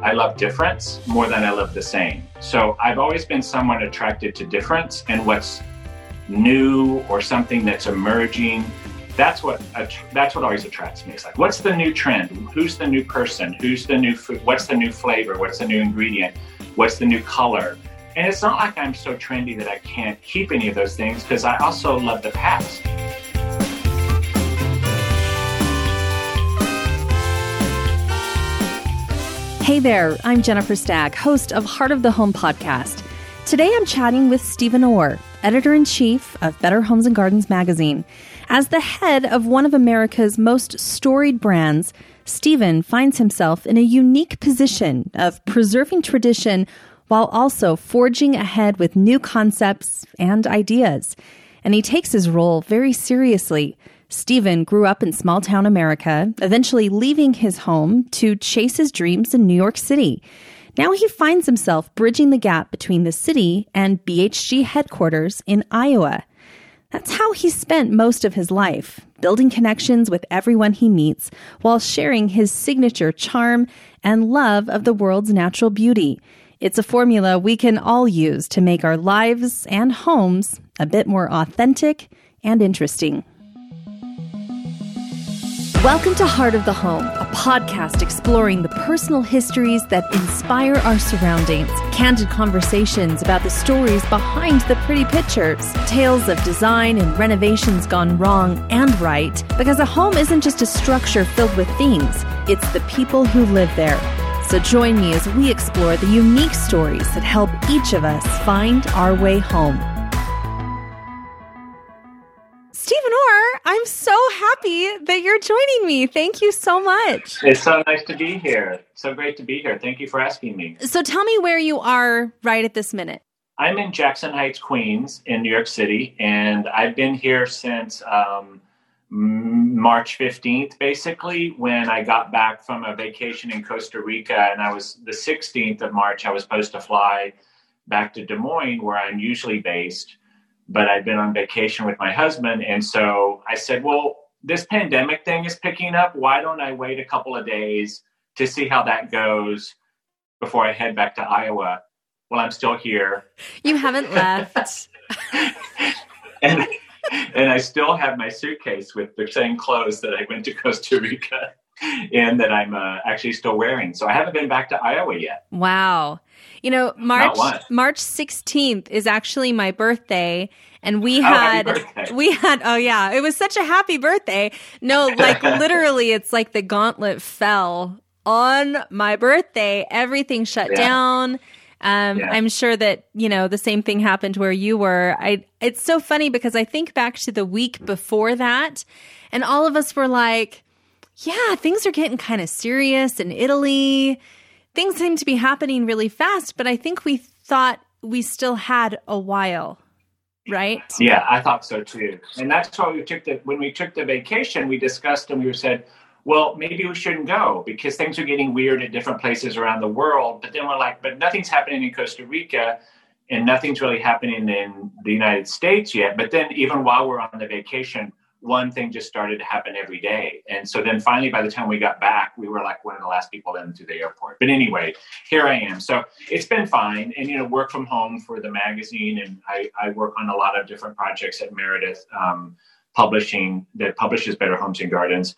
I love difference more than I love the same. So I've always been someone attracted to difference and what's new or something that's emerging. That's what that's what always attracts me. It's like, what's the new trend? Who's the new person? Who's the new food? What's the new flavor? What's the new ingredient? What's the new color? And it's not like I'm so trendy that I can't keep any of those things because I also love the past. Hey there, I'm Jennifer Stagg, host of Heart of the Home podcast. Today I'm chatting with Stephen Orr, editor in chief of Better Homes and Gardens magazine. As the head of one of America's most storied brands, Stephen finds himself in a unique position of preserving tradition while also forging ahead with new concepts and ideas. And he takes his role very seriously Stephen grew up in small town America, eventually leaving his home to chase his dreams in New York City. Now he finds himself bridging the gap between the city and BHG headquarters in Iowa. That's how he spent most of his life, building connections with everyone he meets while sharing his signature charm and love of the world's natural beauty. It's a formula we can all use to make our lives and homes a bit more authentic and interesting. Welcome to Heart of the Home, a podcast exploring the personal histories that inspire our surroundings, candid conversations about the stories behind the pretty pictures, tales of design and renovations gone wrong and right, because a home isn't just a structure filled with things, it's the people who live there. So join me as we explore the unique stories that help each of us find our way home. Stephen Orr, I'm so happy that you're joining me. Thank you so much. It's so nice to be here. So great to be here. Thank you for asking me. So tell me where you are right at this minute. I'm in Jackson Heights, Queens, in New York City, and I've been here since um, March 15th, basically, when I got back from a vacation in Costa Rica. And I was the 16th of March, I was supposed to fly back to Des Moines, where I'm usually based but I'd been on vacation with my husband. And so I said, well, this pandemic thing is picking up. Why don't I wait a couple of days to see how that goes before I head back to Iowa? Well, I'm still here. You haven't left. and and I still have my suitcase with the same clothes that I went to Costa Rica and that I'm uh, actually still wearing. So I haven't been back to Iowa yet. Wow. You know, March March 16th is actually my birthday and we oh, had we had oh yeah, it was such a happy birthday. No, like literally it's like the gauntlet fell on my birthday. Everything shut yeah. down. Um, yeah. I'm sure that you know the same thing happened where you were. I. It's so funny because I think back to the week before that, and all of us were like, "Yeah, things are getting kind of serious in Italy things seem to be happening really fast, but I think we thought we still had a while, right? Yeah, I thought so too. And that's why we took the when we took the vacation, we discussed and we said, well, maybe we shouldn't go because things are getting weird at different places around the world. But then we're like, but nothing's happening in Costa Rica and nothing's really happening in the United States yet. But then even while we're on the vacation, one thing just started to happen every day. And so then finally, by the time we got back, we were like one of the last people in into the airport. But anyway, here I am. So it's been fine. And, you know, work from home for the magazine. And I, I work on a lot of different projects at Meredith um, Publishing that publishes Better Homes and Gardens.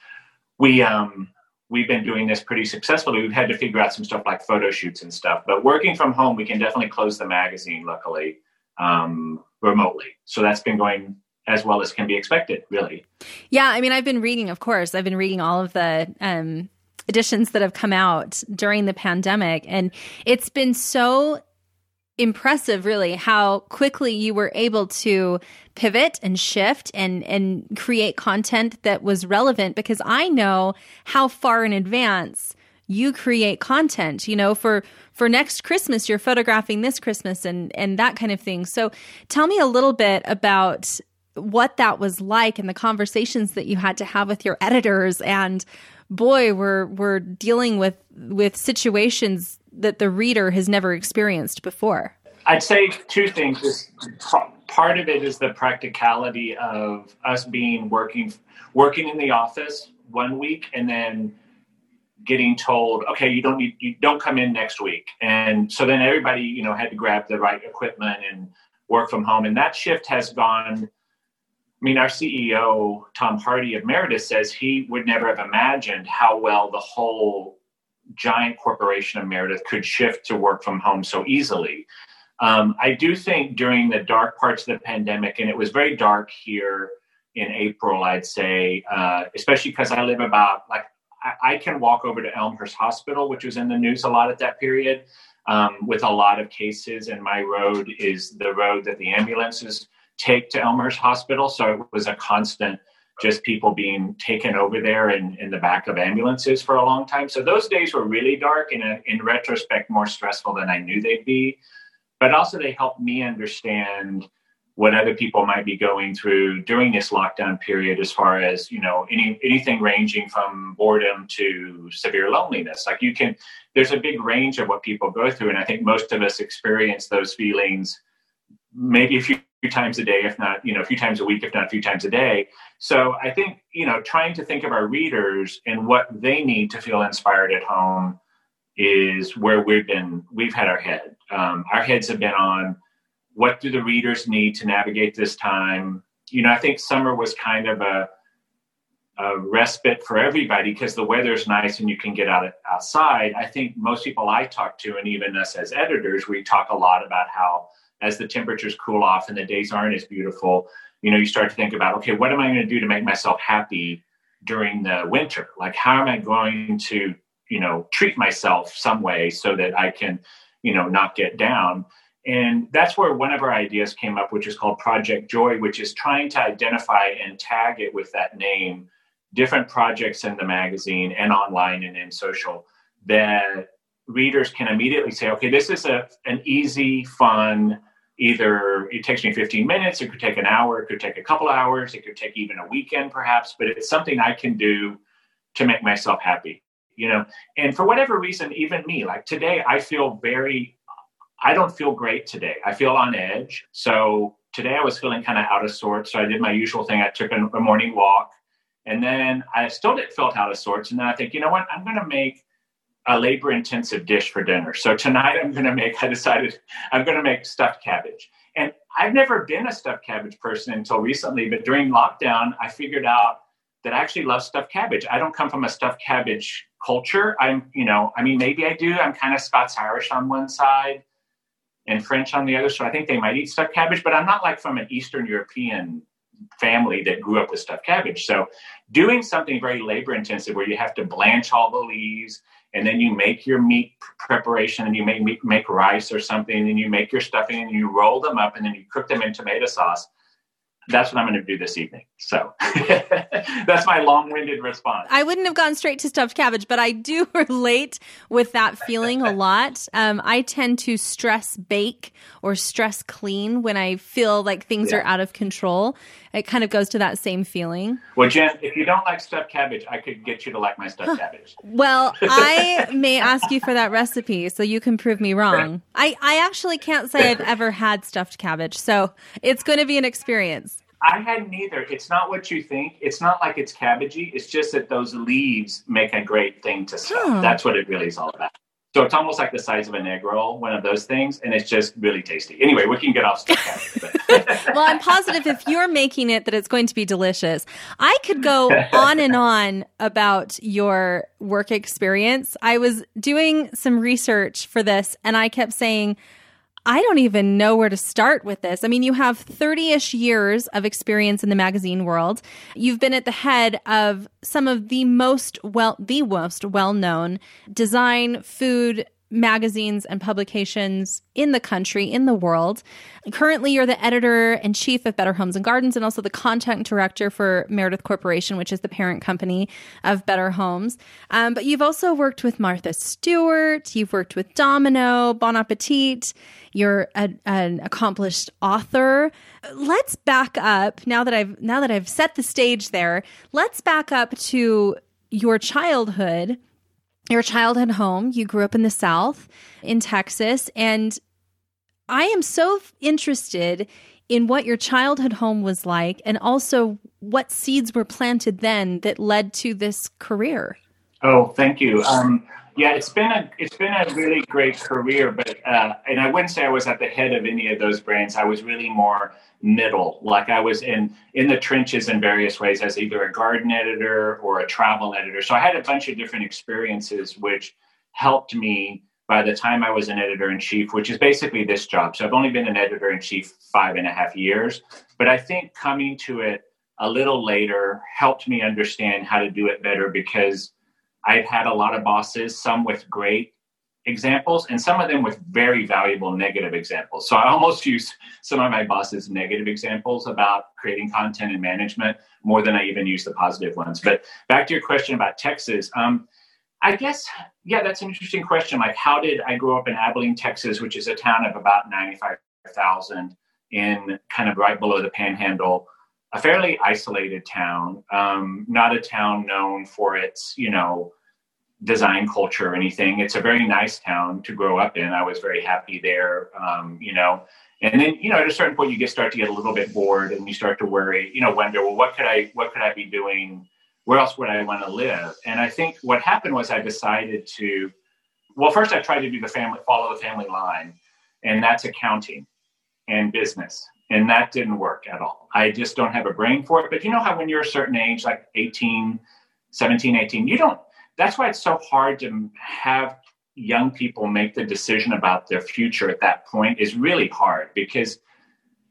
We, um, we've been doing this pretty successfully. We've had to figure out some stuff like photo shoots and stuff. But working from home, we can definitely close the magazine, luckily, um, remotely. So that's been going as well as can be expected, really. Yeah, I mean, I've been reading, of course, I've been reading all of the um, editions that have come out during the pandemic, and it's been so impressive really how quickly you were able to pivot and shift and and create content that was relevant because I know how far in advance you create content you know for for next christmas you're photographing this christmas and and that kind of thing so tell me a little bit about what that was like and the conversations that you had to have with your editors and boy we're we're dealing with with situations that the reader has never experienced before i'd say two things part of it is the practicality of us being working working in the office one week and then getting told, okay, you don't need, you don't come in next week. And so then everybody, you know, had to grab the right equipment and work from home. And that shift has gone. I mean, our CEO, Tom Harty of Meredith, says he would never have imagined how well the whole giant corporation of Meredith could shift to work from home so easily. Um, I do think during the dark parts of the pandemic, and it was very dark here in April, I'd say, uh, especially because I live about like I, I, can walk over to Elmhurst Hospital, which was in the news a lot at that period, um, with a lot of cases. And my road is the road that the ambulances take to Elmhurst Hospital, so it was a constant just people being taken over there in, in the back of ambulances for a long time. So those days were really dark and in, in retrospect more stressful than I knew they'd be. But also they helped me understand what other people might be going through during this lockdown period as far as you know any anything ranging from boredom to severe loneliness like you can there's a big range of what people go through and i think most of us experience those feelings maybe a few few times a day, if not, you know, a few times a week, if not a few times a day. So I think, you know, trying to think of our readers and what they need to feel inspired at home is where we've been, we've had our head. Um, our heads have been on what do the readers need to navigate this time. You know, I think summer was kind of a, a respite for everybody because the weather's nice and you can get out outside. I think most people I talk to, and even us as editors, we talk a lot about how as the temperatures cool off and the days aren't as beautiful, you know, you start to think about, okay, what am I going to do to make myself happy during the winter? Like, how am I going to, you know, treat myself some way so that I can, you know, not get down? And that's where one of our ideas came up, which is called Project Joy, which is trying to identify and tag it with that name, different projects in the magazine and online and in social that readers can immediately say, okay, this is a, an easy, fun, either it takes me 15 minutes, it could take an hour, it could take a couple hours, it could take even a weekend perhaps, but it's something I can do to make myself happy, you know. And for whatever reason, even me, like today, I feel very, I don't feel great today. I feel on edge. So today I was feeling kind of out of sorts. So I did my usual thing. I took a, morning walk and then I still didn't felt out of sorts. And then I think, you know what, I'm going to make a labor intensive dish for dinner. So tonight I'm going to make, I decided I'm going to make stuffed cabbage. And I've never been a stuffed cabbage person until recently, but during lockdown, I figured out that I actually love stuffed cabbage. I don't come from a stuffed cabbage culture. I'm, you know, I mean, maybe I do. I'm kind of Scots Irish on one side and French on the other. So I think they might eat stuffed cabbage, but I'm not like from an Eastern European family that grew up with stuffed cabbage. So doing something very labor intensive where you have to blanch all the leaves and then you make your meat preparation and you make make rice or something and you make your stuffing and you roll them up and then you cook them in tomato sauce that's what I'm going to do this evening. So that's my long winded response. I wouldn't have gone straight to stuffed cabbage, but I do relate with that feeling a lot. Um, I tend to stress bake or stress clean when I feel like things yeah. are out of control. It kind of goes to that same feeling. Well, Jen, if you don't like stuffed cabbage, I could get you to like my stuffed cabbage. Well, I may ask you for that recipe so you can prove me wrong. I, I actually can't say I've ever had stuffed cabbage, so it's going to be an experience. I had neither. It's not what you think. It's not like it's cabbagey. It's just that those leaves make a great thing to stuff. Oh. Hmm. That's what it really is all about. So it's almost like the size of an egg roll, one of those things, and it's just really tasty. Anyway, we can get off well, I'm positive if you're making it that it's going to be delicious. I could go on and on about your work experience. I was doing some research for this, and I kept saying I don't even know where to start with this. I mean, you have 30 ish years of experience in the magazine world. You've been at the head of some of the most well, the most well known design, food, magazines and publications in the country, in the world. Currently, you're the editor in chief of Better Homes and Gardens and also the content director for Meredith Corporation, which is the parent company of Better Homes. Um, but you've also worked with Martha Stewart, you've worked with Domino, Bon Appetit. You're a, an accomplished author. Let's back up now that I've now that I've set the stage there. Let's back up to your childhood your childhood home. You grew up in the South, in Texas. And I am so interested in what your childhood home was like and also what seeds were planted then that led to this career. Oh, thank you. Um, yeah, it's been a it's been a really great career, but uh, and I wouldn't say I was at the head of any of those brands. I was really more middle, like I was in in the trenches in various ways as either a garden editor or a travel editor. So I had a bunch of different experiences, which helped me by the time I was an editor in chief, which is basically this job. So I've only been an editor in chief five and a half years, but I think coming to it a little later helped me understand how to do it better because I've had a lot of bosses, some with great examples and some of them with very valuable negative examples. So I almost use some of my bosses' negative examples about creating content and management more than I even use the positive ones. But back to your question about Texas, um, I guess, yeah, that's an interesting question. Like, how did I grow up in Abilene, Texas, which is a town of about 95,000 in kind of right below the panhandle? A fairly isolated town, um, not a town known for its, you know, design culture or anything. It's a very nice town to grow up in. I was very happy there, um, you know. And then, you know, at a certain point, you get start to get a little bit bored, and you start to worry, you know, wonder, well, what could I, what could I be doing? Where else would I want to live? And I think what happened was I decided to, well, first I tried to do the family, follow the family line, and that's accounting and business and that didn't work at all. I just don't have a brain for it. But you know how when you're a certain age, like 18, 17, 18, you don't, that's why it's so hard to have young people make the decision about their future at that point is really hard because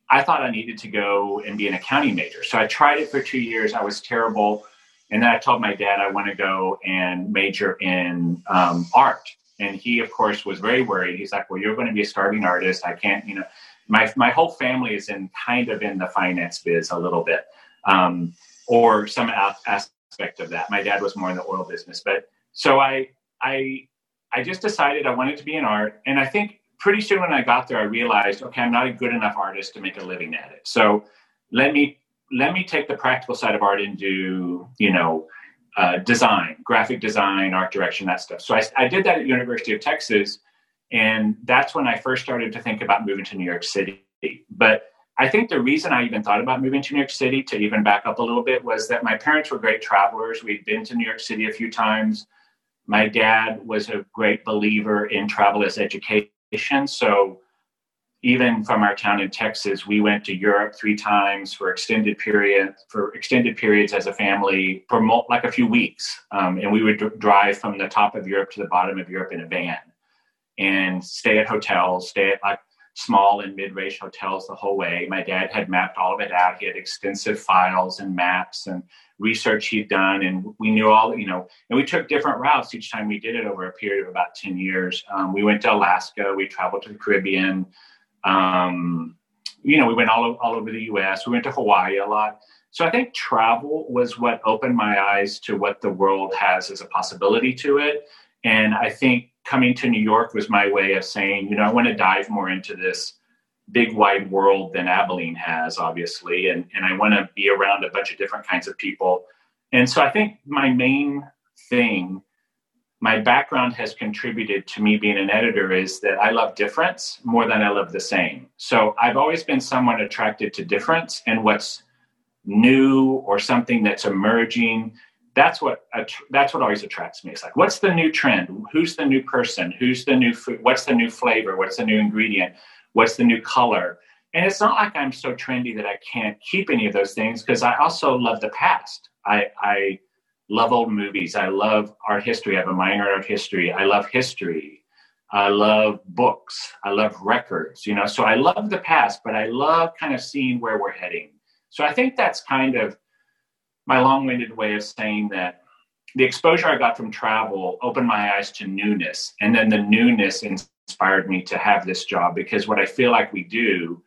I thought I needed to go and be an accounting major. So I tried it for two years. I was terrible. And then I told my dad I want to go and major in um, art. And he, of course, was very worried. He's like, Well, you're going to be a starving artist. I can't, you know my my whole family is in kind of in the finance biz a little bit, um, or some aspect of that. My dad was more in the oil business, but so I I I just decided I wanted to be in art, and I think pretty soon when I got there, I realized, okay, I'm not a good enough artist to make a living at it. So let me let me take the practical side of art and do you know uh, design, graphic design, art direction, that stuff. So I, I did that at University of Texas and that's when I first started to think about moving to New York City. But I think the reason I even thought about moving to New York City, to even back up a little bit, was that my parents were great travelers. We'd been to New York City a few times. My dad was a great believer in travel as education. So even from our town in Texas, we went to Europe three times for extended period for extended periods as a family for like a few weeks, um, and we would d- drive from the top of Europe to the bottom of Europe in a van and stay at hotels, stay at like small and mid-range hotels the whole way. My dad had mapped all of it out. He had extensive files and maps and research he'd done, and we knew all you know. And we took different routes each time we did it over a period of about ten years. Um, we went to Alaska. We traveled to the Caribbean. Um, you know, we went all all over the U.S. We went to Hawaii a lot. So I think travel was what opened my eyes to what the world has as a possibility to it. And I think coming to New York was my way of saying, you know, I want to dive more into this big wide world than Abilene has, obviously, and, and I want to be around a bunch of different kinds of people. And so I think my main thing, my background has contributed to me being an editor is that I love difference more than I love the same. So I've always been someone attracted to difference and what's new or something that's emerging that's what that's what always attracts me. It's like, what's the new trend? Who's the new person? Who's the new food? What's the new flavor? What's the new ingredient? What's the new color? And it's not like I'm so trendy that I can't keep any of those things because I also love the past. I, I love old movies. I love art history. I have a minor in art history. I love history. I love books. I love records. You know, so I love the past, but I love kind of seeing where we're heading. So I think that's kind of my long-winded way of saying that the exposure I got from travel opened my eyes to newness, and then the newness inspired me to have this job because what I feel like we do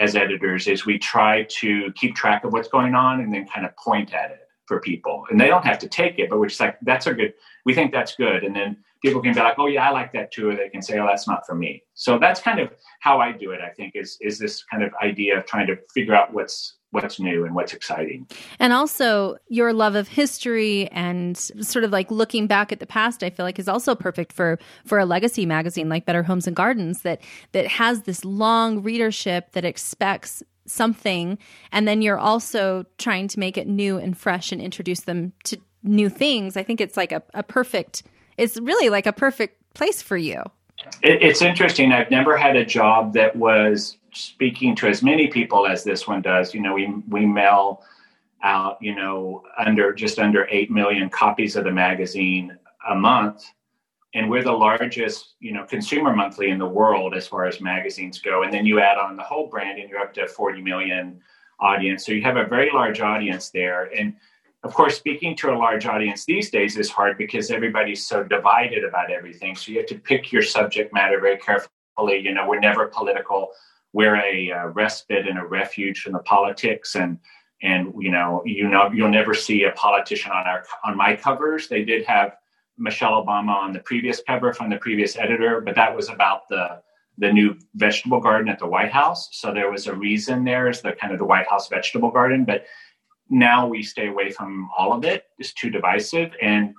as editors is we try to keep track of what's going on and then kind of point at it for people, and they don't have to take it, but we're just like that's a good. We think that's good, and then people can be like, "Oh yeah, I like that too," or they can say, "Oh, that's not for me." So that's kind of how I do it. I think is is this kind of idea of trying to figure out what's what's new and what's exciting. And also your love of history and sort of like looking back at the past I feel like is also perfect for for a legacy magazine like Better Homes and Gardens that that has this long readership that expects something and then you're also trying to make it new and fresh and introduce them to new things, I think it's like a, a perfect, it's really like a perfect place for you. It, it's interesting. I've never had a job that was speaking to as many people as this one does. You know, we, we mail out, you know, under just under 8 million copies of the magazine a month and we're the largest you know consumer monthly in the world as far as magazines go. And then you add on the whole brand and you're up to 40 million audience. So you have a very large audience there. And of course speaking to a large audience these days is hard because everybody's so divided about everything. So you have to pick your subject matter very carefully. You know we're never political. We're a uh, respite and a refuge from the politics. And and you know you know you'll never see a politician on our on my covers. They did have Michelle Obama on the previous cover from the previous editor, but that was about the the new vegetable garden at the White House. So there was a reason there is the kind of the White House vegetable garden, but now we stay away from all of it. It's too divisive and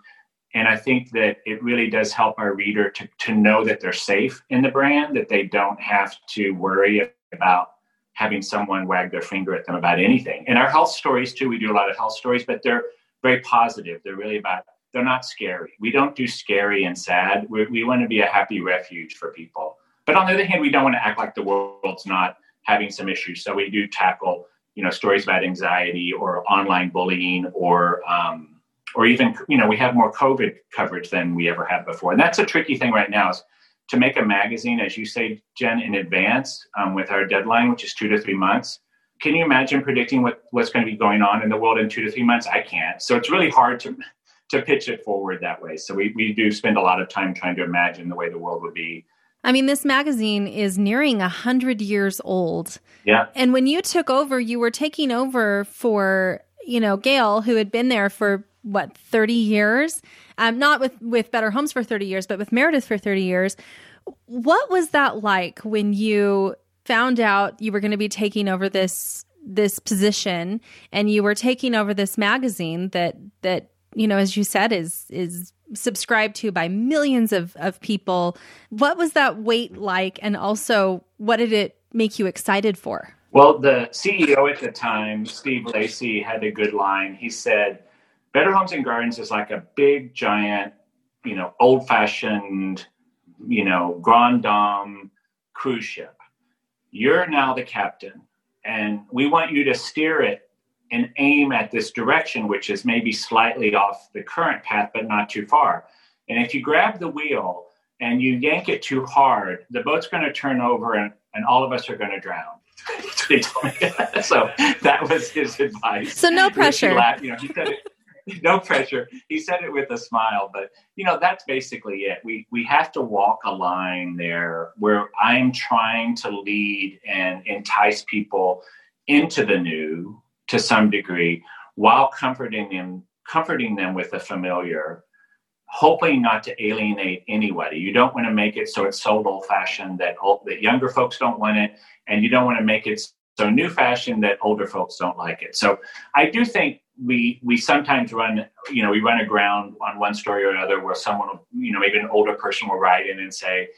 and I think that it really does help our reader to, to know that they're safe in the brand, that they don't have to worry about having someone wag their finger at them about anything. And our health stories too, we do a lot of health stories, but they're very positive. They're really about they're not scary. We don't do scary and sad. we we want to be a happy refuge for people. But on the other hand, we don't want to act like the world's not having some issues. So we do tackle, you know, stories about anxiety or online bullying or, um, or even, you know, we have more COVID coverage than we ever had before. And that's a tricky thing right now is to make a magazine, as you say, Jen, in advance um, with our deadline, which is two to three months. Can you imagine predicting what, what's going to be going on in the world in two to three months? I can't. So it's really hard to to pitch it forward that way. So we, we do spend a lot of time trying to imagine the way the world would be. I mean, this magazine is nearing a hundred years old. Yeah. And when you took over, you were taking over for, you know, Gayle, who had been there for what, 30 years? Um, not with, with Better Homes for 30 years, but with Meredith for 30 years. What was that like when you found out you were going to be taking over this this position and you were taking over this magazine that that you know, as you said, is is subscribed to by millions of, of people. What was that wait like? And also, what did it make you excited for? Well, the CEO at the time, Steve Lacy, had a good line. He said, Better Homes and Gardens is like a big, giant, you know, old fashioned, you know, Grand Dame cruise ship. You're now the captain, and we want you to steer it and aim at this direction, which is maybe slightly off the current path, but not too far. And if you grab the wheel and you yank it too hard, the boat's going to turn over and, and all of us are going to drown. so that was his advice. So no pressure. Laughed, you know, he said it, no pressure. He said it with a smile, but you know that's basically it. We we have to walk a line there where I'm trying to lead and entice people into the new to some degree while comforting them comforting them with the familiar hoping not to alienate anybody. You don't want to make it so it's sold old fashioned that old, that younger folks don't want it and you don't want to make it so new fashioned that older folks don't like it. So i do think we we sometimes run you know we run aground on one story or another where someone you know maybe an older person will write in and say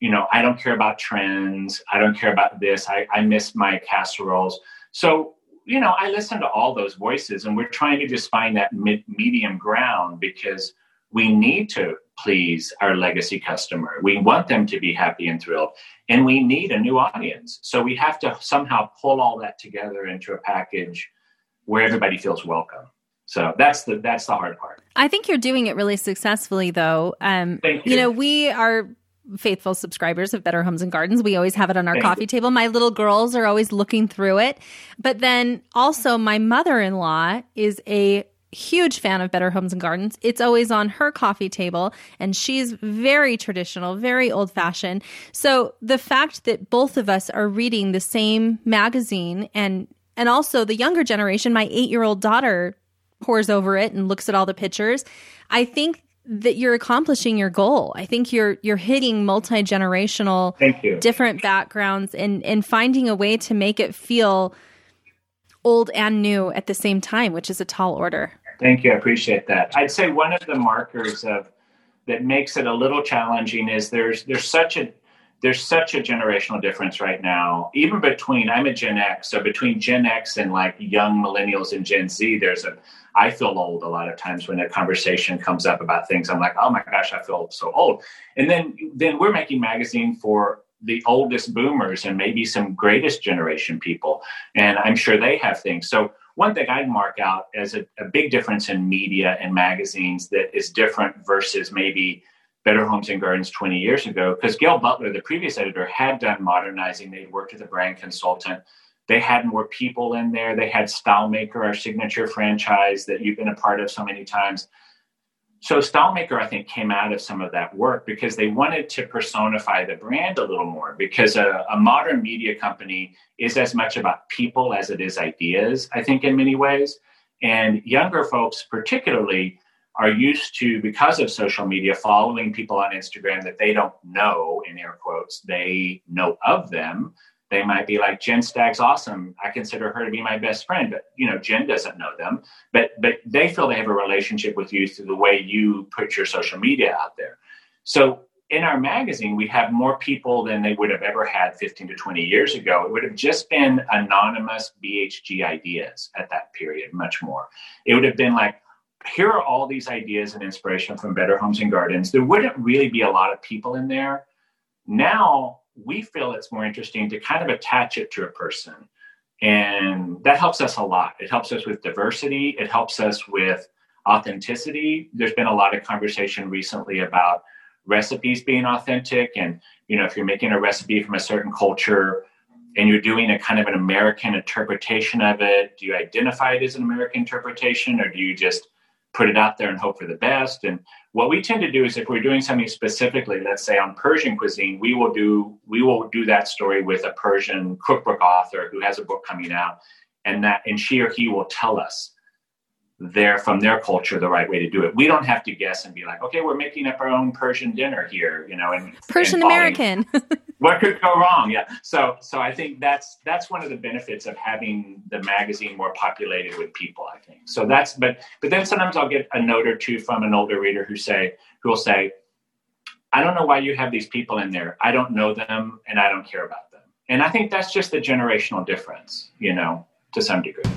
you know i don't care about trends. I don't care about this. I, I miss my casseroles. So you know, I listen to all those voices and we're trying to just find that mid- medium ground because we need to please our legacy customer. We want them to be happy and thrilled, and we need a new audience. So we have to somehow pull all that together into a package where everybody feels welcome. So that's the that's the hard part. I think you're doing it really successfully, though. Um, Thank you. you know, we are faithful subscribers of Better Homes and Gardens. We always have it on our Thank coffee you. table. My little girls are always looking through it. But then also, my mother in law is a huge fan of Better Homes and Gardens. It's always on her coffee table, and she's very traditional, very old fashioned. So the fact that both of us are reading the same magazine and and also the younger generation, my eight year old daughter pores over it and looks at all the pictures. I think that you're accomplishing your goal. I think you're you're hitting multi-generational different backgrounds and and finding a way to make it feel old and new at the same time, which is a tall order. Thank you. I appreciate that. I'd say one of the markers of that makes it a little challenging is there's there's such a there's such a generational difference right now even between i'm a gen x so between gen x and like young millennials and gen z there's a I feel old a lot of times when a conversation comes up about things. I'm like, oh my gosh, I feel so old. And then then we're making magazine for the oldest boomers and maybe some greatest generation people. And I'm sure they have things. So one thing I'd mark out as a, a big difference in media and magazines that is different versus maybe Better Homes and Gardens 20 years ago, because Gayle Butler, the previous editor, had done modernizing. They'd worked as a brand consultant. They had more people in there. They had StyleMaker, our signature franchise that you've been a part of so many times. So StyleMaker, I think, came out of some of that work because they wanted to personify the brand a little more. Because a, a, modern media company is as much about people as it is ideas, I think, in many ways. And younger folks, particularly, are used to, because of social media, following people on Instagram that they don't know, in air quotes, they know of them they might be like jen stagg's awesome. I consider her to be my best friend. But you know jen doesn't know them. But but they feel they have a relationship with you through the way you put your social media out there. So in our magazine we have more people than they would have ever had 15 to 20 years ago. It would have just been anonymous bhg ideas at that period much more. It would have been like here are all these ideas and inspiration from better homes and gardens. There wouldn't really be a lot of people in there. Now we feel it's more interesting to kind of attach it to a person. And that helps us a lot. It helps us with diversity, it helps us with authenticity. There's been a lot of conversation recently about recipes being authentic. And, you know, if you're making a recipe from a certain culture, and you're doing a kind of an American interpretation of it, do you identify it as an American interpretation or do you just put it out there and hope for the best? And what we tend to do is if we're doing something specifically let's say on persian cuisine we will do we will do that story with a persian cookbook author who has a book coming out. And that and she or he will tell us their from their culture the right way to do it. We don't have to guess and be like okay we're making up our own persian dinner here you know and persian and american what could go wrong? Yeah. So so i think that's that's one of the benefits of having the magazine more populated with people i think. So that's but but then sometimes i'll get a note or two from an older reader who say who will say i don't know why you have these people in there. I don't know them and i don't care about them. And i think that's just the generational difference you know to some degree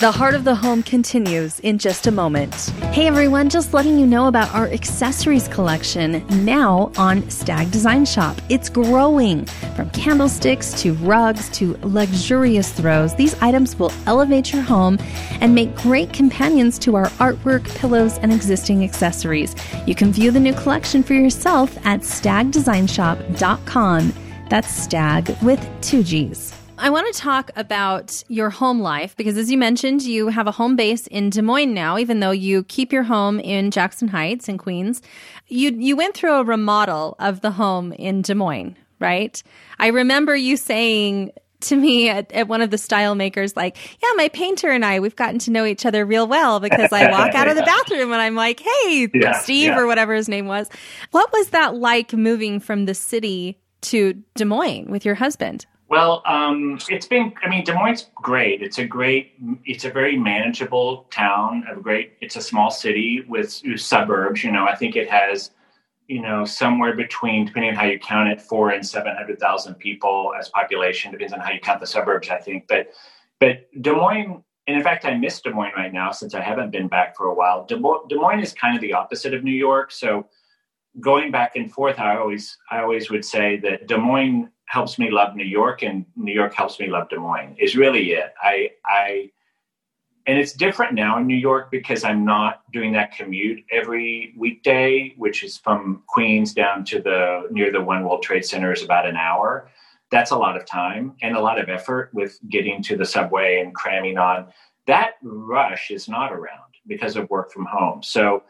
the Heart of the Home continues in just a moment. Hey everyone, just letting you know about our accessories collection now on Stagg Design Shop. It's growing. From candlesticks to rugs to luxurious throws, these items will elevate your home and make great companions to our artwork, pillows, and existing accessories. You can view the new collection for yourself at staggdesignshop.com. That's Stagg with two G's. I want to talk about your home life because, as you mentioned, you have a home base in Des Moines now, even though you keep your home in Jackson Heights in Queens. You you went through a remodel of the home in Des Moines, right? I remember you saying to me at, at, one of the style makers, like yeah my painter and i we've gotten to know each other real well because i walk out of the bathroom and i'm like hey yeah, steve yeah. or whatever his name was what was that like moving from the city to des moines with your husband well, um, it's been. I mean, Des Moines great. It's a great. It's a very manageable town. A great. It's a small city with suburbs. You know, I think it has, you know, somewhere between, depending on how you count it, four and seven hundred thousand people as population. Depends on how you count the suburbs, I think. But, but Des Moines. And in fact, I miss Des Moines right now since I haven't been back for a while. Des Moines, Des Moines is kind of the opposite of New York. So, going back and forth, I always, I always would say that Des Moines helps me love New York and New York helps me love Des Moines is really it. I I and it's different now in New York because I'm not doing that commute every weekday, which is from Queens down to the near the One World Trade Center is about an hour. That's a lot of time and a lot of effort with getting to the subway and cramming on. That rush is not around because of work from home. So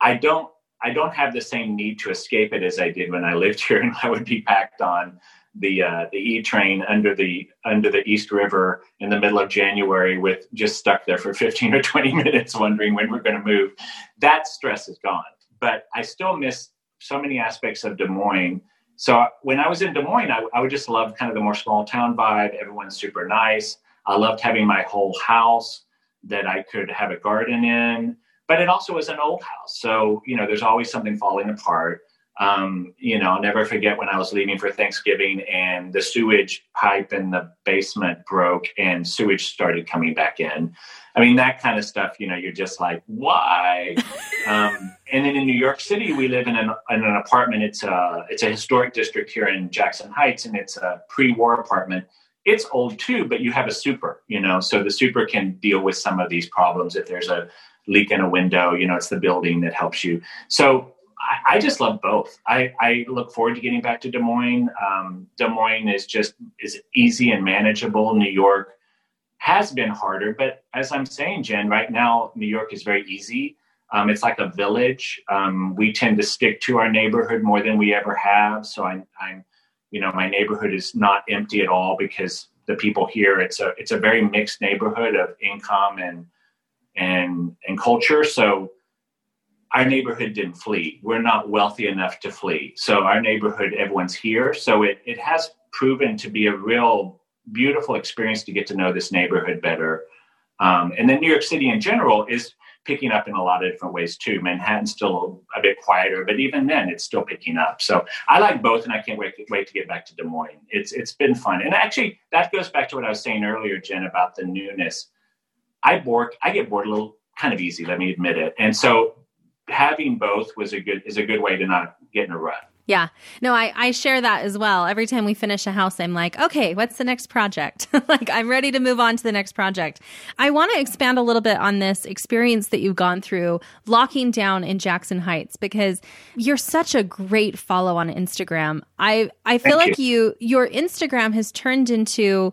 I don't I don't have the same need to escape it as I did when I lived here and I would be packed on the uh, the E train under the under the East River in the middle of January with just stuck there for 15 or 20 minutes wondering when we're going to move. That stress is gone, but I still miss so many aspects of Des Moines. So when I was in Des Moines, I, I would just love kind of the more small town vibe. Everyone's super nice. I loved having my whole house that I could have a garden in, but it also was an old house. So, you know, there's always something falling apart Um, you know, I'll never forget when I was leaving for Thanksgiving and the sewage pipe in the basement broke and sewage started coming back in. I mean, that kind of stuff, you know, you're just like, why? um, and then in New York City, we live in an, in an apartment. It's a, it's a historic district here in Jackson Heights, and it's a pre-war apartment. It's old too, but you have a super, you know, so the super can deal with some of these problems. If there's a leak in a window, you know, it's the building that helps you. So I, I, just love both. I, I, look forward to getting back to Des Moines. Um, Des Moines is just is easy and manageable. New York has been harder, but as I'm saying, Jen, right now New York is very easy. Um, it's like a village. Um, we tend to stick to our neighborhood more than we ever have. So I'm, I'm, you know, my neighborhood is not empty at all because the people here. It's a it's a very mixed neighborhood of income and and and culture. So our neighborhood didn't flee. We're not wealthy enough to flee. So our neighborhood, everyone's here. So it, it has proven to be a real beautiful experience to get to know this neighborhood better. Um, and then New York City in general is picking up in a lot of different ways too. Manhattan's still a bit quieter, but even then it's still picking up. So I like both and I can't wait, wait to get back to Des Moines. It's, it's been fun. And actually that goes back to what I was saying earlier, Jen, about the newness. I bored, I get bored a little kind of easy, let me admit it. And so having both was a good is a good way to not get in a rut. Yeah. No, I, I share that as well. Every time we finish a house, I'm like, okay, what's the next project? like, I'm ready to move on to the next project. I want to expand a little bit on this experience that you've gone through locking down in Jackson Heights because you're such a great follow on Instagram. I, I feel Thank like you. you, your Instagram has turned into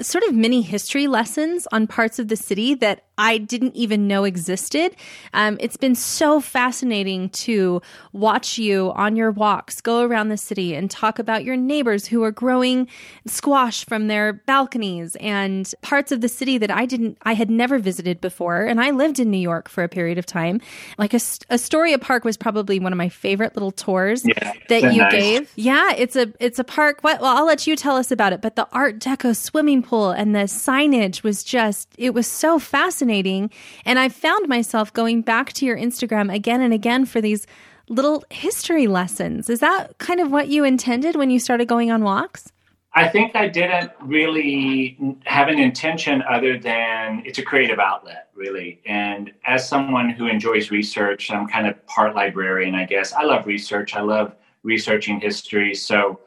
sort of mini history lessons on parts of the city that I didn't even know existed. Um, it's been so fascinating to watch you on your walks go around the city and talk about your neighbors who are growing squash from their balconies and parts of the city that I didn't, I had never visited before. And I lived in New York for a period of time. Like a, Astoria Park was probably one of my favorite little tours yeah, that you nice. gave. Yeah, it's a it's a park. What? Well, I'll let you tell us about it. But the Art Deco swimming pool and the signage was just it was so fascinating fascinating. And I found myself going back to your Instagram again and again for these little history lessons. Is that kind of what you intended when you started going on walks? I think I didn't really have an intention other than it's a creative outlet, really. And as someone who enjoys research, I'm kind of part librarian, I guess. I love research. I love researching history. So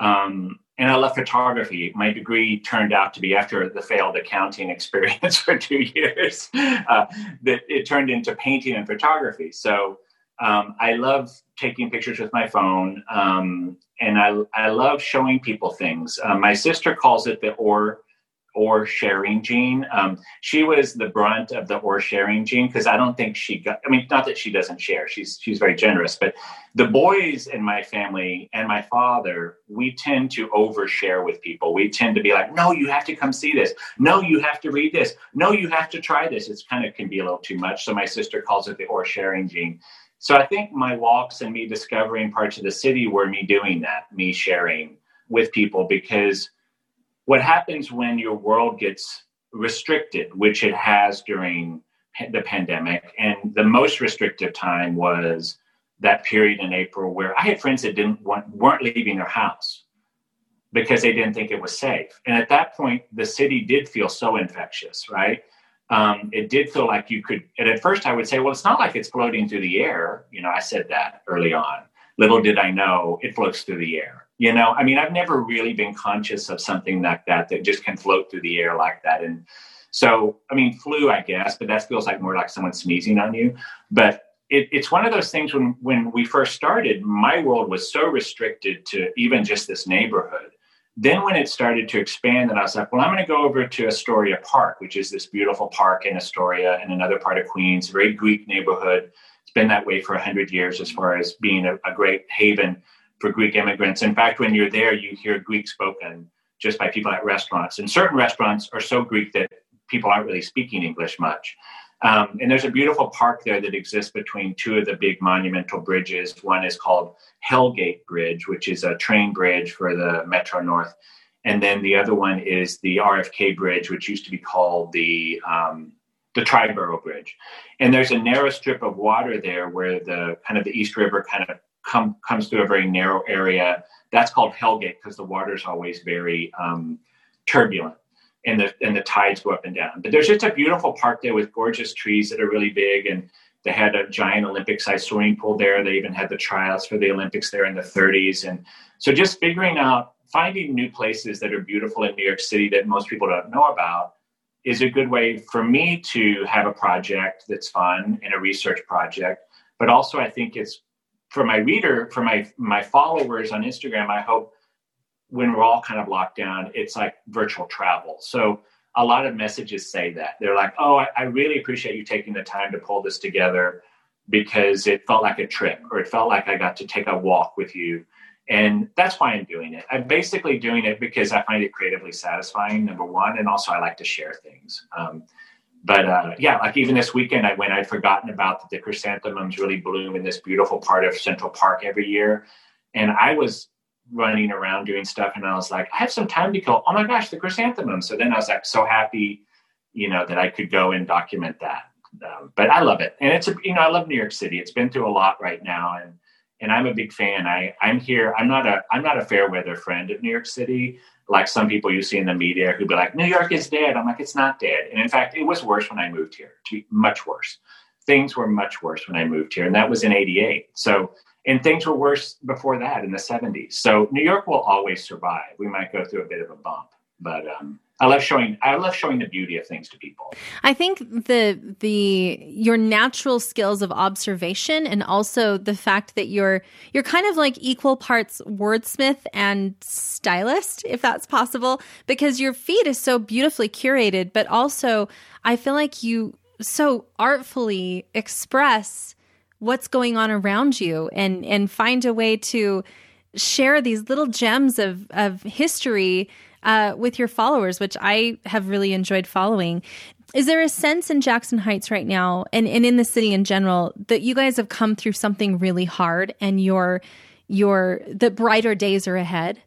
um, and I love photography. My degree turned out to be after the failed accounting experience for two years, uh, that it turned into painting and photography. So um, I love taking pictures with my phone, um, and I I love showing people things. Uh, my sister calls it the or or sharing gene. Um, she was the brunt of the or sharing gene because I don't think she got. I mean, not that she doesn't share. She's she's very generous, but the boys in my family and my father, we tend to overshare with people. We tend to be like, "No, you have to come see this. No, you have to read this. No, you have to try this." It's kind of can be a little too much. So my sister calls it the or sharing gene. So I think my walks and me discovering parts of the city were me doing that, me sharing with people because what happens when your world gets restricted, which it has during the pandemic, and the most restrictive time was that period in April where I had friends that didn't want, weren't leaving their house because they didn't think it was safe. And at that point, the city did feel so infectious, right? Um, it did feel like you could. And at first, I would say, well, it's not like it's floating through the air. You know, I said that early on. Little did I know it floats through the air. You know, I mean, I've never really been conscious of something like that that just can float through the air like that. And so, I mean, flu, I guess, but that feels like more like someone sneezing on you. But it, it's one of those things when when we first started, my world was so restricted to even just this neighborhood. Then when it started to expand, and I was like, well, I'm going to go over to Astoria Park, which is this beautiful park in Astoria and another part of Queens, very Greek neighborhood. It's been that way for 100 years as far as being a, a great haven for Greek immigrants. In fact, when you're there, you hear Greek spoken just by people at restaurants. And certain restaurants are so Greek that people aren't really speaking English much. Um, and there's a beautiful park there that exists between two of the big monumental bridges. One is called Hellgate Bridge, which is a train bridge for the Metro North. And then the other one is the RFK Bridge, which used to be called the um, the Triborough Bridge. And there's a narrow strip of water there where the kind of the East River kind of come comes through a very narrow area. That's called Hellgate because the water's always very um, turbulent and the and the tides go up and down. But there's just a beautiful park there with gorgeous trees that are really big, and they had a giant Olympic-sized swimming pool there. They even had the tryouts for the Olympics there in the 30s, and so just figuring out finding new places that are beautiful in New York City that most people don't know about is a good way for me to have a project that's fun and a research project. But also, I think it's for my reader, for my my followers on Instagram. I hope when we're all kind of locked down, it's like virtual travel. So a lot of messages say that they're like, "Oh, I, I really appreciate you taking the time to pull this together because it felt like a trip, or it felt like I got to take a walk with you." And that's why I'm doing it. I'm basically doing it because I find it creatively satisfying, number one, and also I like to share things. Um, but uh, yeah, like even this weekend, I went. I'd forgotten about the chrysanthemums really bloom in this beautiful part of Central Park every year, and I was running around doing stuff, and I was like, I have some time to kill. Oh my gosh, the chrysanthemums! So then I was like so happy, you know, that I could go and document that. Um, but I love it, and it's a you know I love New York City. It's been through a lot right now, and and I'm a big fan. I I'm here. I'm not a I'm not a fair weather friend of New York City. Like some people you see in the media who'd be like, New York is dead. I'm like, it's not dead. And in fact, it was worse when I moved here. Much worse. Things were much worse when I moved here, and that was in '88. So and things were worse before that in the 70s. So New York will always survive. We might go through a bit of a bump, but um, I love showing I love showing the beauty of things to people. I think the the your natural skills of observation and also the fact that you're you're kind of like equal parts wordsmith and stylist if that's possible because your feed is so beautifully curated but also I feel like you so artfully express what's going on around you and and find a way to share these little gems of of history uh, with your followers, which I have really enjoyed following. Is there a sense in Jackson Heights right now and, and in the city in general that you guys have come through something really hard and your your the brighter days are ahead?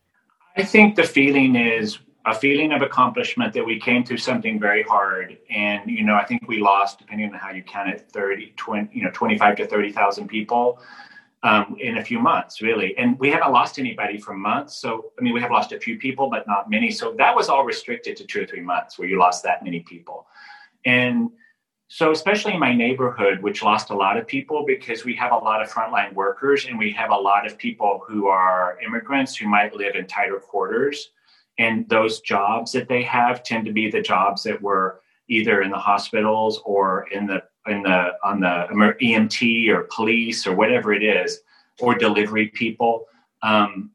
I think the feeling is a feeling of accomplishment that we came through something very hard and you know i think we lost depending on how you count it 30 20 you know 25 to 30,000 people um, in a few months really. And we haven't lost anybody for months. So i mean we have lost a few people but not many. So that was all restricted to two or three months where you lost that many people. And so especially in my neighborhood which lost a lot of people because we have a lot of frontline workers and we have a lot of people who are immigrants who might live in tighter quarters. And those jobs that they have tend to be the jobs that were either in the hospitals or in the in the on the EMT or police or whatever it is or delivery people. Um,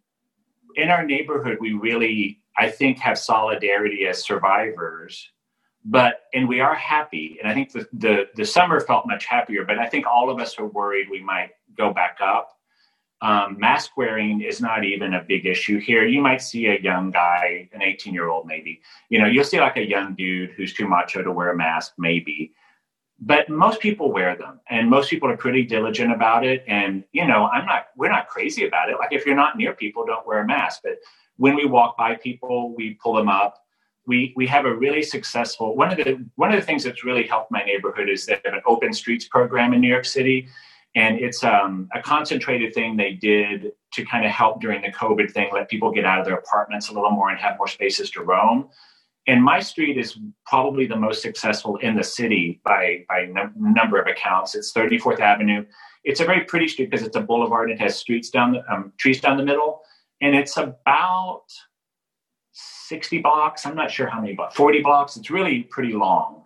in our neighborhood, we really, I think, have solidarity as survivors. But and we are happy, and I think the, the the summer felt much happier. But I think all of us are worried we might go back up um, mask wearing is not even a big issue here. You might see a young guy, an 18 year old, maybe. You know, you'll see like a young dude who's too macho to wear a mask, maybe. But most people wear them, and most people are pretty diligent about it. And you know, I'm not. We're not crazy about it. Like if you're not near people, don't wear a mask. But when we walk by people, we pull them up. We we have a really successful one of the one of the things that's really helped my neighborhood is that an open streets program in New York City and it's um, a concentrated thing they did to kind of help during the COVID thing, let people get out of their apartments a little more and have more spaces to roam. And my street is probably the most successful in the city by by num- number of accounts. It's 34th Avenue. It's a very pretty street because it's a boulevard it has streets down the um, trees down the middle, and it's about 60 blocks. I'm not sure how many blocks, 40 blocks. It's really pretty long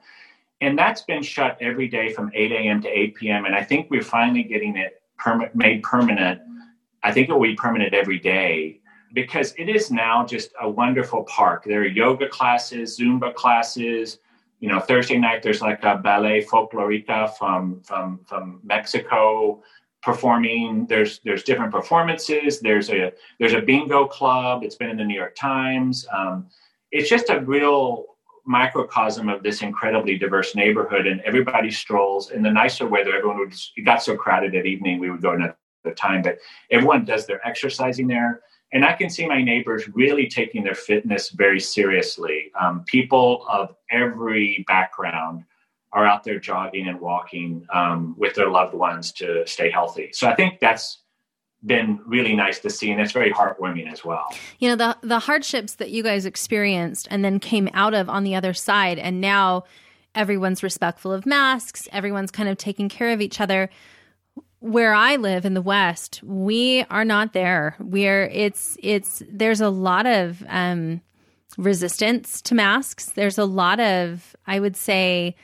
and that's been shut every day from 8 a.m. to 8 p.m. And I think we're finally getting it perm- made permanent. I think it will be permanent every day because it is now just a wonderful park. There are yoga classes, Zumba classes. You know, Thursday night there's like a ballet folklorica from from from Mexico performing. There's there's different performances. There's a there's a bingo club. It's been in the New York Times. Um, it's just a real microcosm of this incredibly diverse neighborhood and everybody strolls in the nicer weather everyone would it got so crowded at evening we would go another time but everyone does their exercising there and i can see my neighbors really taking their fitness very seriously. Um, people of every background are out there jogging and walking um, with their loved ones to stay healthy. So i think that's been really nice to see and it's very heartwarming as well. You know the the hardships that you guys experienced and then came out of on the other side and now everyone's respectful of masks everyone's kind of taking care of each other where i live in the west we are not there. We're it's it's there's a lot of um resistance to masks. There's a lot of i would say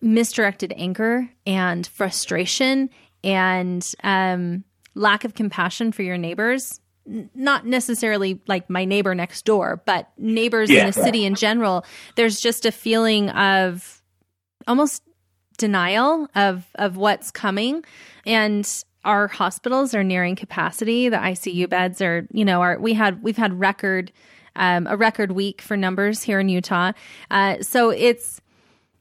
misdirected anger and frustration and um lack of compassion for your neighbors. Not necessarily like my neighbor next door, but neighbors yeah, in a city in general, there's just a feeling of almost denial of of what's coming and our hospitals are nearing capacity the ICU beds are you know are we had we've had record um, a record week for numbers here in Utah uh, so it's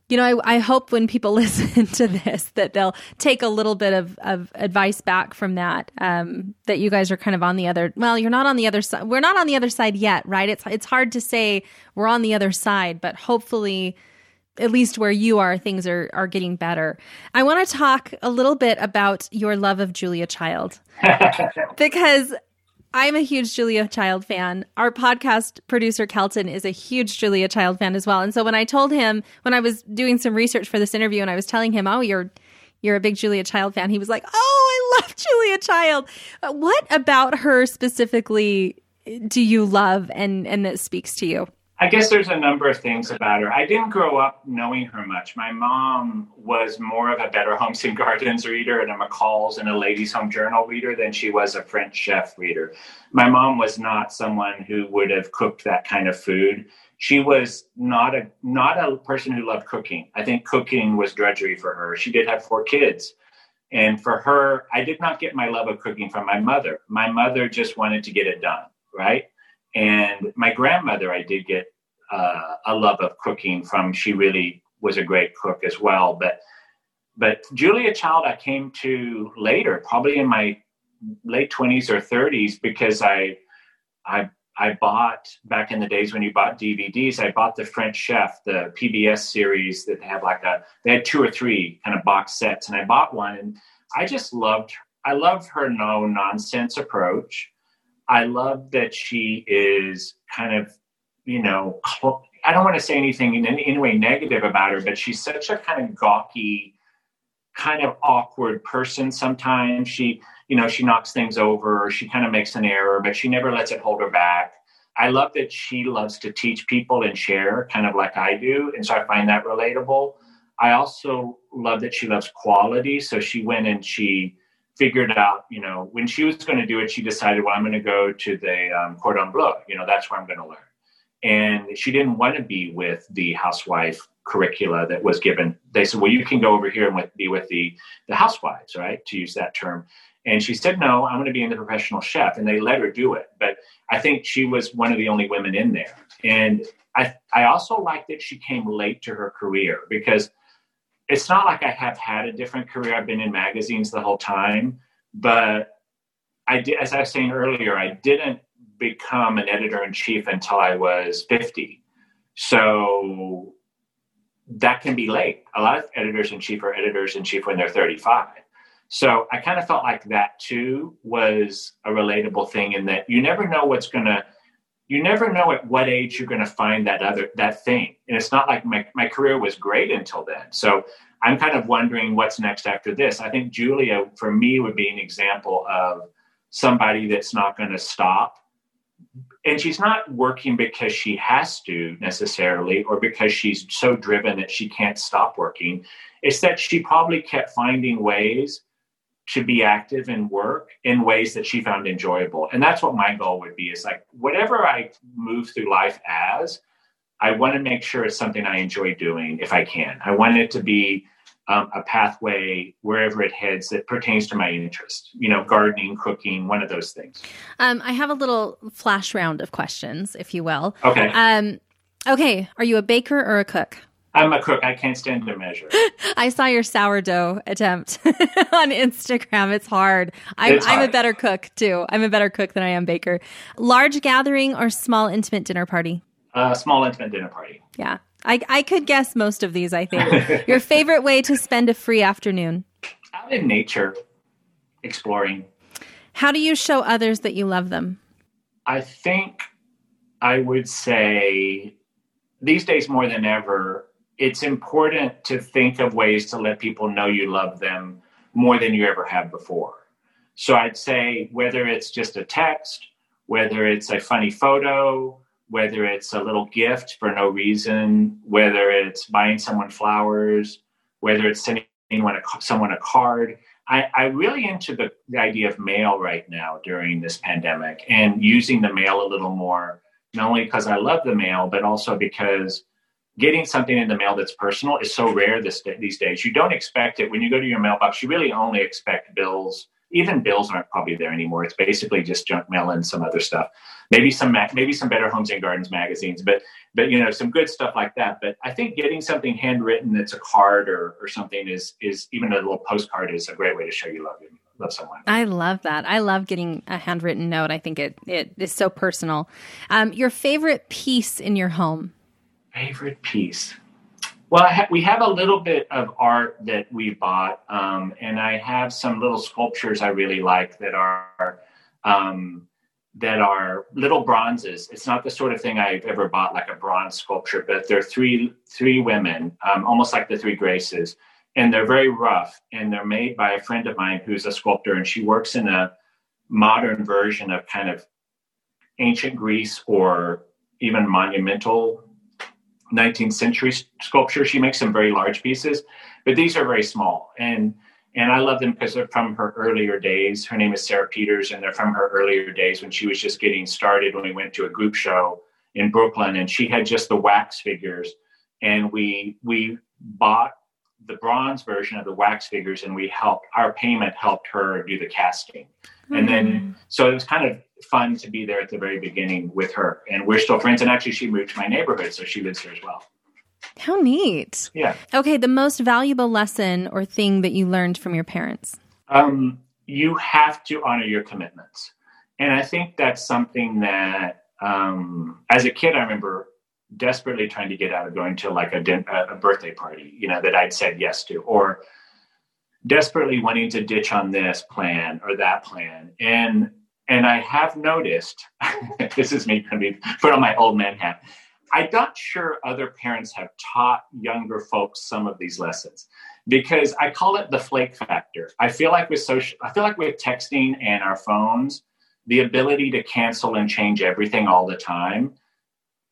you know, I, I, hope when people listen to this that they'll take a little bit of, of advice back from that. Um, that you guys are kind of on the other. Well, you're not on the other side. We're not on the other side yet, right? It's it's hard to say we're on the other side, but hopefully, at least where you are, things are are getting better. I want to talk a little bit about your love of Julia Child because I'm a huge Julia Child fan. Our podcast producer, Kelton, is a huge Julia Child fan as well. And so when I told him, when I was doing some research for this interview and I was telling him, oh, you're, you're a big Julia Child fan, he was like, oh, I love Julia Child. What about her specifically do you love and, and that speaks to you? I guess there's a number of things about her. I didn't grow up knowing her much. My mom was more of a Better Homes and Gardens reader and a McCall's and a Ladies Home Journal reader than she was a French chef reader. My mom was not someone who would have cooked that kind of food. She was not a not a person who loved cooking. I think cooking was drudgery for her. She did have four kids. And for her, I did not get my love of cooking from my mother. My mother just wanted to get it done, right? And my grandmother, I did get uh, a love of cooking from. She really was a great cook as well. But but Julia Child, I came to later, probably in my late twenties or thirties, because I I I bought back in the days when you bought DVDs. I bought the French Chef, the PBS series that they have like a they had two or three kind of box sets, and I bought one, and I just loved I love her no nonsense approach. I love that she is kind of, you know, I don't want to say anything in any, any way negative about her, but she's such a kind of gawky, kind of awkward person sometimes. She, you know, she knocks things over she kind of makes an error, but she never lets it hold her back. I love that she loves to teach people and share, kind of like I do. And so I find that relatable. I also love that she loves quality. So she went and she, figured out, you know, when she was going to do it, she decided, well, I'm going to go to the um, Cordon Bleu. You know, that's where I'm going to learn. And she didn't want to be with the housewife curricula that was given. They said, well, you can go over here and with, be with the, the housewives, right? To use that term. And she said, no, I'm going to be in the professional chef. And they let her do it. But I think she was one of the only women in there. And I, I also like that she came late to her career because – it's not like I have had a different career. I've been in magazines the whole time, but I did, as I was saying earlier, I didn't become an editor in chief until I was 50. So that can be late. A lot of editors in chief are editors in chief when they're 35. So I kind of felt like that too was a relatable thing in that you never know what's going to you never know at what age you're going to find that other that thing. And it's not like my, my career was great until then. So i'm kind of wondering what's next after this. I think julia for me would be an example of somebody that's not going to stop. And she's not working because she has to necessarily or because she's so driven that she can't stop working. It's that she probably kept finding ways to be active and work in ways that she found enjoyable. And that's what my goal would be is like whatever I move through life as, I want to make sure it's something I enjoy doing if I can. I want it to be um, a pathway wherever it heads that pertains to my interest, you know, gardening, cooking, one of those things. Um, I have a little flash round of questions, if you will. Okay. Um, okay. Are you a baker or a cook? I'm a cook. I can't stand to measure. I saw your sourdough attempt on Instagram. It's hard. I'm, it's hard. I'm a better cook too. I'm a better cook than I am baker. Large gathering or small intimate dinner party? Uh, small intimate dinner party. Yeah. I, I could guess most of these, I think. your favorite way to spend a free afternoon? Out in nature, exploring. How do you show others that you love them? I think I would say these days more than ever, it's important to think of ways to let people know you love them more than you ever have before. So I'd say whether it's just a text, whether it's a funny photo, whether it's a little gift for no reason, whether it's buying someone flowers, whether it's sending someone a card. I, I really into the, the idea of mail right now during this pandemic and using the mail a little more, not only because I love the mail, but also because getting something in the mail that's personal is so rare this, these days. You don't expect it when you go to your mailbox. You really only expect bills even bills aren't probably there anymore. It's basically just junk mail and some other stuff. Maybe some maybe some Better Homes and Gardens magazines, but but you know some good stuff like that. But I think getting something handwritten that's a card or or something is is even a little postcard is a great way to show you love you love someone. I love that. I love getting a handwritten note. I think it it is so personal. Um, your favorite piece in your home? Favorite piece. Well, ha- we have a little bit of art that we bought, um, and I have some little sculptures I really like that are um, that are little bronzes. It's not the sort of thing I've ever bought, like a bronze sculpture, but they're three three women, um, almost like the Three Graces, and they're very rough, and they're made by a friend of mine who's a sculptor, and she works in a modern version of kind of ancient Greece or even monumental 19th century sculpture. She makes some very large pieces, but these are very small. And and I love them because they're from her earlier days. Her name is Sarah Peters, and they're from her earlier days when she was just getting started. When we went to a group show in Brooklyn, and she had just the wax figures, and we we bought the bronze version of the wax figures, and we helped. Our payment helped her do the casting, mm-hmm. and then hmm. so it was kind of fun to be there at the very beginning with her. And we're still friends. And actually, she moved to my neighborhood, so she lives here as well. How neat. Yeah. Okay, the most valuable lesson or thing that you learned from your parents? Um, you have to honor your commitments. And I think that's something that, um, as a kid, I remember desperately trying to get out of going to like a, a birthday party, you know, that I'd said yes to, or desperately wanting to ditch on this plan or that plan. And and I have noticed, this is me going put on my old man hat. I'm not sure other parents have taught younger folks some of these lessons because I call it the flake factor. I feel like with social, I feel like with texting and our phones, the ability to cancel and change everything all the time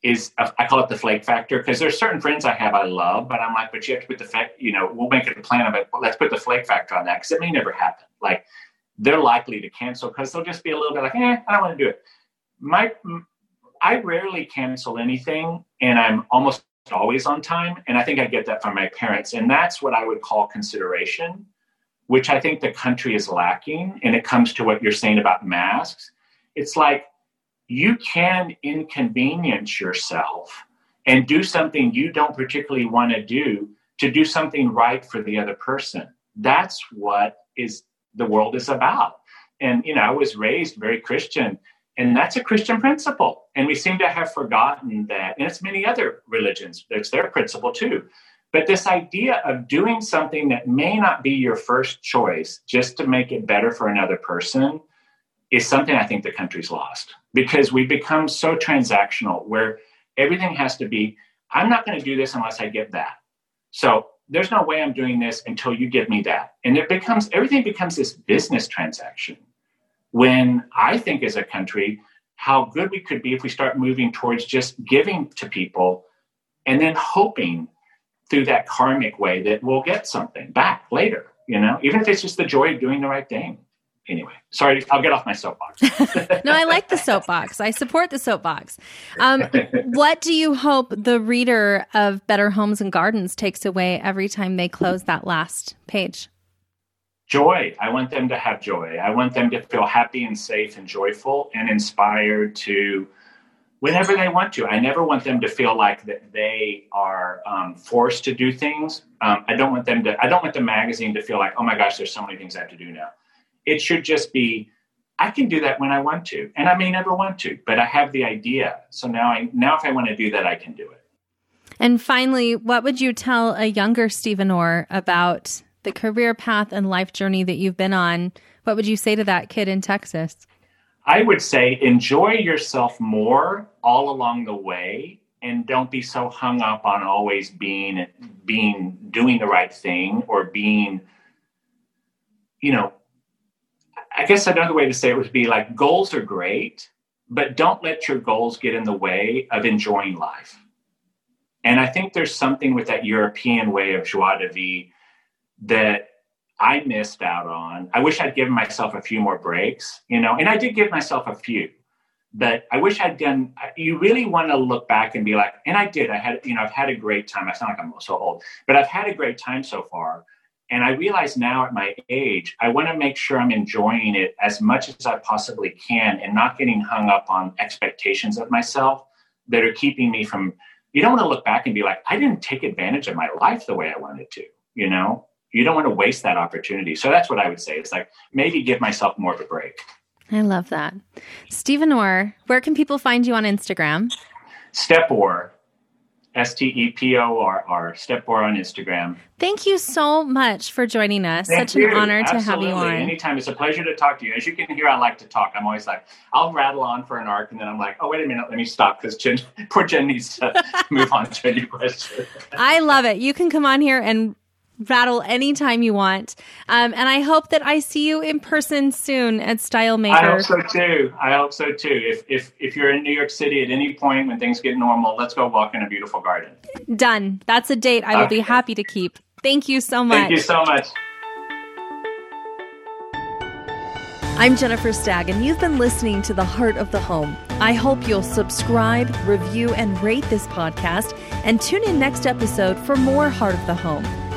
is I call it the flake factor because there's certain friends I have I love, but I'm like, but you have to put the fact, you know, we'll make it a plan of it. Let's put the flake factor on that because it may never happen. Like they're likely to cancel because they'll just be a little bit like, eh, I don't want to do it. My, I rarely cancel anything, and I'm almost always on time. And I think I get that from my parents, and that's what I would call consideration, which I think the country is lacking. And it comes to what you're saying about masks. It's like you can inconvenience yourself and do something you don't particularly want to do to do something right for the other person. That's what is the world is about. And, you know, I was raised very Christian, and that's a Christian principle. And we seem to have forgotten that. And it's many other religions, it's their principle too. But this idea of doing something that may not be your first choice just to make it better for another person is something I think the country's lost because we've become so transactional where everything has to be, I'm not going to do this unless I get that. So there's no way I'm doing this until you give me that. And it becomes everything becomes this business transaction. When I think as a country, how good we could be if we start moving towards just giving to people and then hoping through that karmic way that we'll get something back later, you know, even if it's just the joy of doing the right thing anyway, sorry, I'll get off my soapbox. no, I like the soapbox. I support the soapbox. Um, what do you hope the reader of Better Homes and Gardens takes away every time they close that last page? Joy. I want them to have joy. I want them to feel happy and safe and joyful and inspired to whenever they want to. I never want them to feel like that they are um, forced to do things. Um, I don't want them to. I don't want the magazine to feel like, oh my gosh, there's so many things I have to do now it should just be I can do that when I want to, and I may never want to, but I have the idea. So now I now if I want to do that, I can do it. And finally, what would you tell a younger Stephen Orr about the career path and life journey that you've been on What would you say to that kid in Texas? I would say enjoy yourself more all along the way and don't be so hung up on always being being doing the right thing or being you know I guess another way to say it would be like goals are great, but don't let your goals get in the way of enjoying life. And I think there's something with that European way of joie de vivre that I missed out on. I wish I'd given myself a few more breaks, you know, and I did give myself a few, but I wish I'd done. You really want to look back and be like, and I did. I had, you know, I've had a great time. I sound like I'm so old, but I've had a great time so far. And I realize now at my age, I want to make sure I'm enjoying it as much as I possibly can and not getting hung up on expectations of myself that are keeping me from. You don't want to look back and be like, I didn't take advantage of my life the way I wanted to, you know? You don't want to waste that opportunity. So that's what I would say. It's like maybe give myself more of a break. I love that. Stephen Orr, where can people find you on Instagram? Step Orr, S T E P O R R, Step Orr on Instagram. Thank you so much for joining us. Thank Such you. an honor Absolutely. to have you on. Anytime. It's a pleasure to talk to you. As you can hear, I like to talk. I'm always like, I'll rattle on for an arc and then I'm like, oh, wait a minute, let me stop because Jen, poor Jen needs to move on to a new question. I love it. You can come on here and rattle anytime you want. Um, and I hope that I see you in person soon at Style Maker. I hope so too. I hope so too. If, if, if you're in New York City at any point when things get normal, let's go walk in a beautiful garden. Done. That's a date I will okay. be happy to keep. Thank you so much. Thank you so much. I'm Jennifer Stagg, and you've been listening to The Heart of the Home. I hope you'll subscribe, review, and rate this podcast, and tune in next episode for more Heart of the Home.